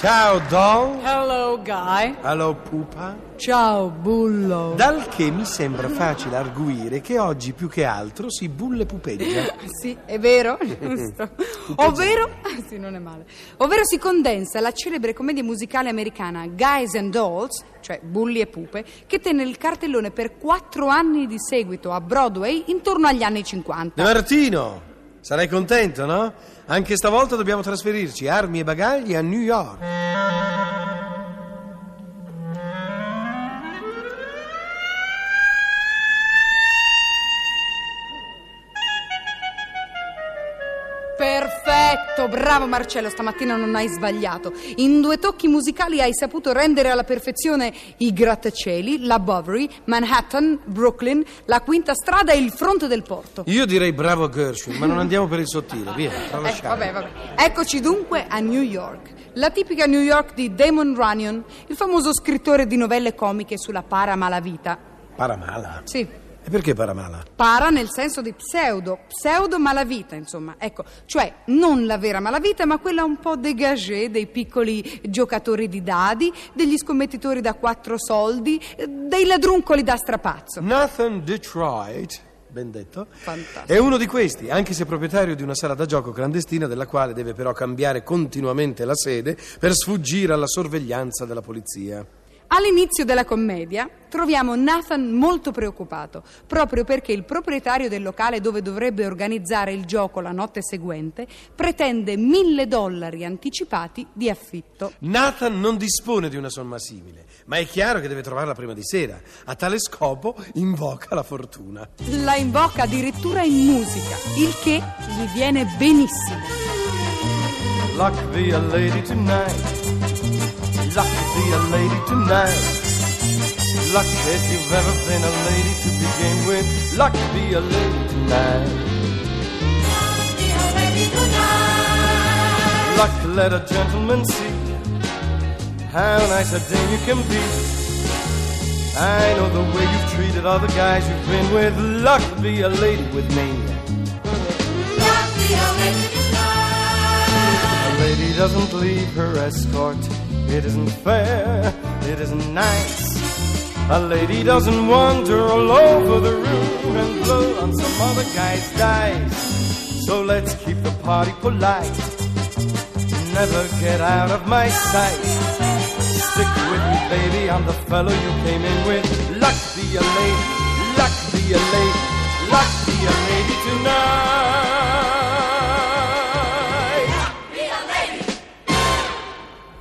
Ciao Don. Hello, Guy. Hello Pupa. Ciao, Bullo. Dal che mi sembra facile arguire che oggi più che altro si bulle pupeggia. Sì, è vero, giusto. Ovvero, sì, non è male. Ovvero si condensa la celebre commedia musicale americana Guys and Dolls, cioè Bulli e Pupe, che tenne il cartellone per quattro anni di seguito a Broadway intorno agli anni 50. De Martino, sarai contento, no? Anche stavolta dobbiamo trasferirci, armi e bagagli, a New York. Perfetto, bravo Marcello, stamattina non hai sbagliato. In due tocchi musicali hai saputo rendere alla perfezione i grattacieli, la Bovary, Manhattan, Brooklyn, la quinta strada e il fronte del porto. Io direi bravo Gershwin, ma non andiamo per il sottile, via, Eh, vabbè, vabbè. Eccoci dunque a New York. La tipica New York di Damon Runyon, il famoso scrittore di novelle comiche sulla paramalavita. Paramala. Sì, E perché Paramala? para nel senso di pseudo, pseudo malavita, insomma. Ecco, cioè non la vera malavita, ma quella un po' dégagée dei piccoli giocatori di dadi, degli scommettitori da quattro soldi, dei ladruncoli da strapazzo. Nathan Detroit, ben detto, Fantastico. è uno di questi, anche se proprietario di una sala da gioco clandestina della quale deve però cambiare continuamente la sede per sfuggire alla sorveglianza della polizia. All'inizio della commedia troviamo Nathan molto preoccupato, proprio perché il proprietario del locale dove dovrebbe organizzare il gioco la notte seguente pretende mille dollari anticipati di affitto. Nathan non dispone di una somma simile, ma è chiaro che deve trovarla prima di sera. A tale scopo invoca la fortuna. La invoca addirittura in musica, il che gli viene benissimo. Luck be a lady tonight. Be a lady tonight. Luck if you've ever been a lady to begin with. Luck be a lady tonight. Luck let a gentleman see how nice a dame you can be. I know the way you've treated all the guys you've been with. Luck be a lady with me. Lucky a lady tonight. A lady doesn't leave her escort. It isn't fair. It isn't nice. A lady doesn't wander all over the room and blow on some other guy's dice. So let's keep the party polite. Never get out of my sight. Stick with me, baby. I'm the fellow you came in with. Luck be a lady. Luck be a lady. Luck be a lady tonight.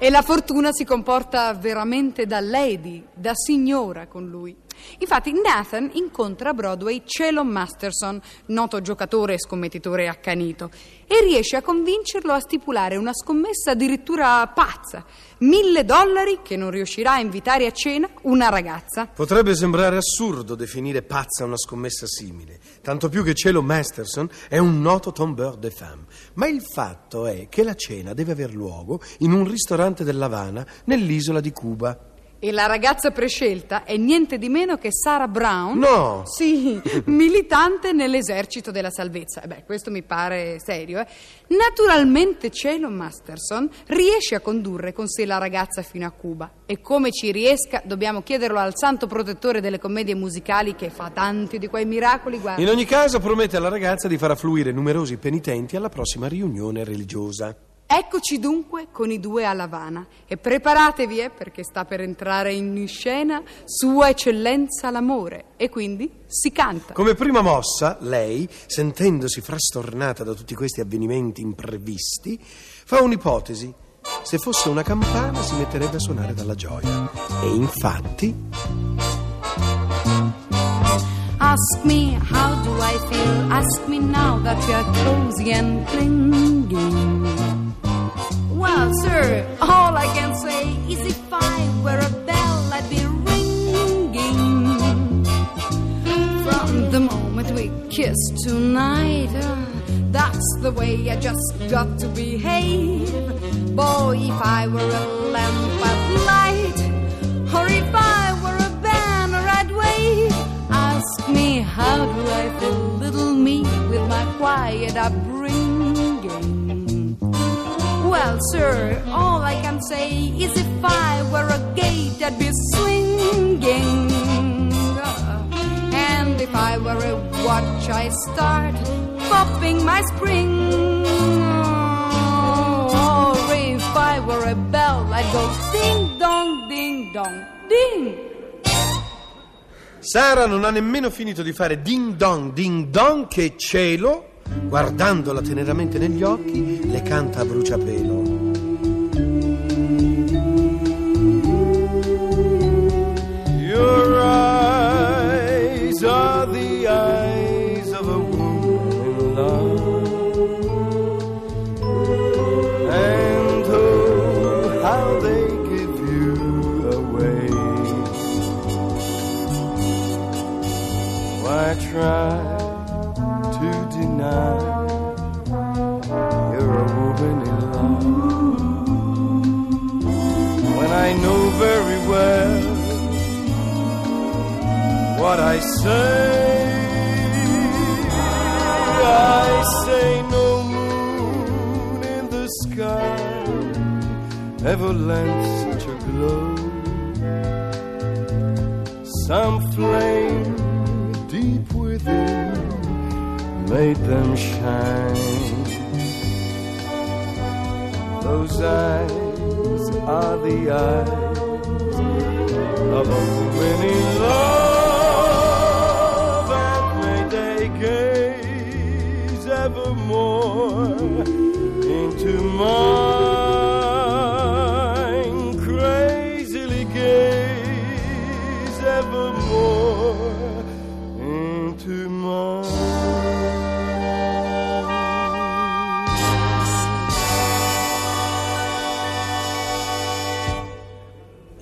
E la fortuna si comporta veramente da lady, da signora con lui. Infatti Nathan incontra a Broadway Celo Masterson, noto giocatore e scommettitore accanito, e riesce a convincerlo a stipulare una scommessa addirittura pazza. Mille dollari che non riuscirà a invitare a cena una ragazza. Potrebbe sembrare assurdo definire pazza una scommessa simile, tanto più che Cielo Masterson è un noto tombeur de femme. Ma il fatto è che la cena deve aver luogo in un ristorante dell'Havana nell'isola di Cuba. E la ragazza prescelta è niente di meno che Sarah Brown. No! Sì, militante nell'esercito della salvezza. Eh Beh, questo mi pare serio, eh. Naturalmente Cielo Masterson riesce a condurre con sé la ragazza fino a Cuba. E come ci riesca, dobbiamo chiederlo al santo protettore delle commedie musicali che fa tanti di quei miracoli, guarda. In ogni caso promette alla ragazza di far affluire numerosi penitenti alla prossima riunione religiosa. Eccoci dunque con i due alla Havana e preparatevi eh, perché sta per entrare in scena Sua Eccellenza l'amore e quindi si canta. Come prima mossa, lei, sentendosi frastornata da tutti questi avvenimenti imprevisti, fa un'ipotesi. Se fosse una campana si metterebbe a suonare dalla gioia. E infatti... Ask me how do I feel, ask me now that you're cozy and clinging. Sir, all I can say is if I were a bell, I'd be ringing. From the moment we kissed tonight, uh, that's the way I just got to behave. Boy, if I were a lamp I'd light, or if I were a banner I'd wave. Ask me, how do I feel? Little me with my quiet upbringing. Well, sir, all I can say is if I were a gate, I'd be swinging. And if I were a watch, I start popping my spring. Or if I were a bell, I'd go ding dong, ding dong, ding. Sara non ha nemmeno finito di fare ding dong ding dong che cielo, guardandola teneramente negli occhi, le canta a bruciapelo. Your oh, try deny you're a woman in love? When I know very well what I say. I say no moon in the sky ever lent such a glow. Some flame deep within made them shine. Those eyes are the eyes of a woman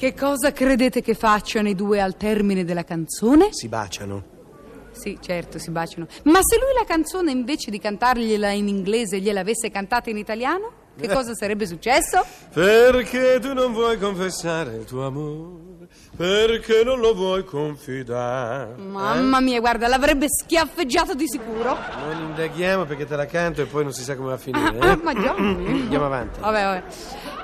Che cosa credete che facciano i due al termine della canzone? Si baciano. Sì, certo, si baciano. Ma se lui la canzone invece di cantargliela in inglese gliel'avesse cantata in italiano? Che cosa sarebbe successo? Perché tu non vuoi confessare il tuo amore? Perché non lo vuoi confidare? Mamma mia, guarda, l'avrebbe schiaffeggiato di sicuro. Non indaghiamo perché te la canto e poi non si sa come va a finire. Ah, eh? ma Johnny. Andiamo avanti. Vabbè, vabbè.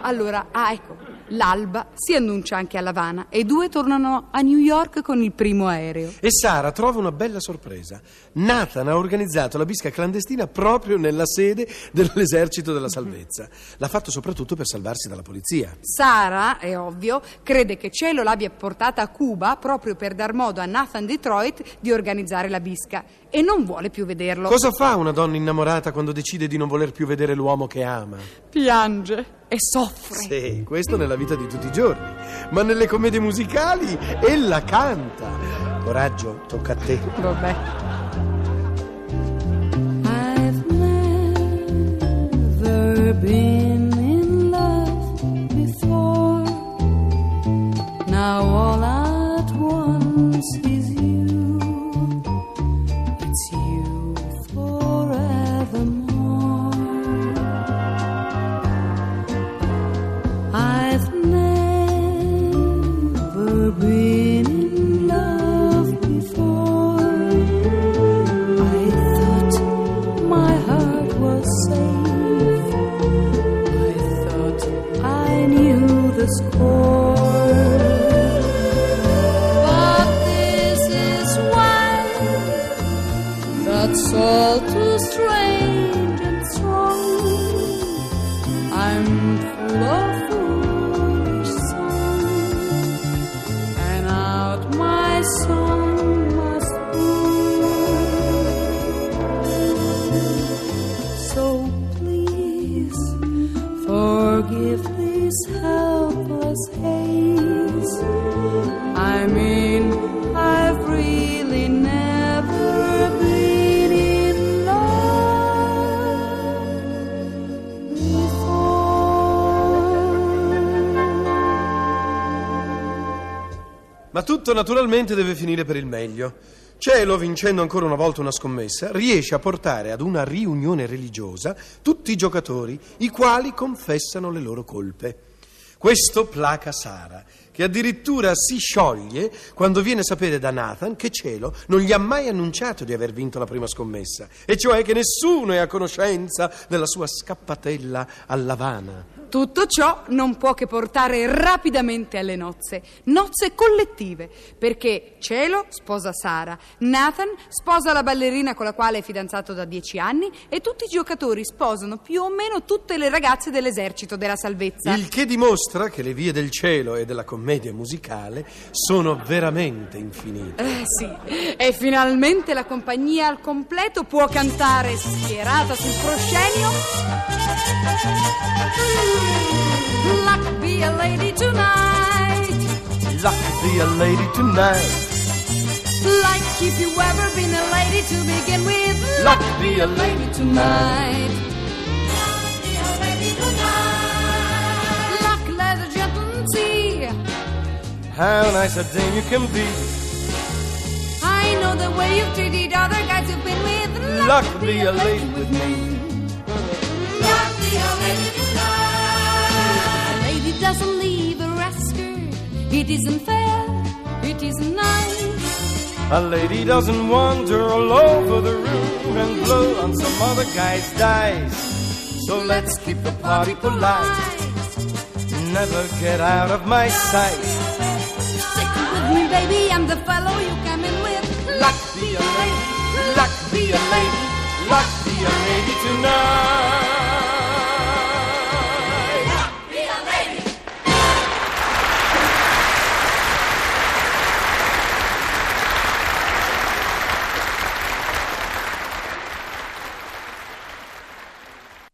Allora, ah, ecco, l'alba si annuncia anche a Havana e i due tornano a New York con il primo aereo. E Sara trova una bella sorpresa. Nathan ha organizzato la bisca clandestina proprio nella sede dell'esercito della salvezza. L'ha fatto soprattutto per salvarsi dalla polizia. Sara, è ovvio, crede che Cielo l'abbia portata a Cuba proprio per dar modo a Nathan Detroit di organizzare la bisca e non vuole più vederlo. Cosa fa una donna innamorata quando decide di non voler più vedere l'uomo che ama? Piange e soffre. Sì, questo nella vita di tutti i giorni. Ma nelle commedie musicali ella canta. Coraggio, tocca a te. Vabbè. I've never been forgive this helpless haze. I mean, I've really never been in love Ma tutto naturalmente deve finire per il meglio. Cielo, vincendo ancora una volta una scommessa, riesce a portare ad una riunione religiosa tutti i giocatori, i quali confessano le loro colpe. Questo placa Sara, che addirittura si scioglie quando viene a sapere da Nathan che Cielo non gli ha mai annunciato di aver vinto la prima scommessa, e cioè che nessuno è a conoscenza della sua scappatella all'Havana. Tutto ciò non può che portare rapidamente alle nozze, nozze collettive, perché Cielo sposa Sara, Nathan sposa la ballerina con la quale è fidanzato da dieci anni e tutti i giocatori sposano più o meno tutte le ragazze dell'esercito della salvezza. Il che dimostra che le vie del cielo e della commedia musicale sono veramente infinite. Eh sì, e finalmente la compagnia al completo può cantare schierata sul proscenio. Luck be a lady tonight. Luck be a lady tonight. Like if you ever been a lady to begin with. Luck be a lady tonight. Luck, be a lady tonight. Luck, let a gentleman see. How nice a dame you can be. I know the way you've treated other guys you've been with. Luck be a lady with me. Luck be a lady tonight. Doesn't leave a rascal. It isn't fair. It isn't nice. A lady doesn't wander all over the room and blow on some other guy's dice. So let's keep the party polite. Never get out of my sight. Stick with me, baby. I'm the fellow you come in with. Luck be a lady, luck be a lady, luck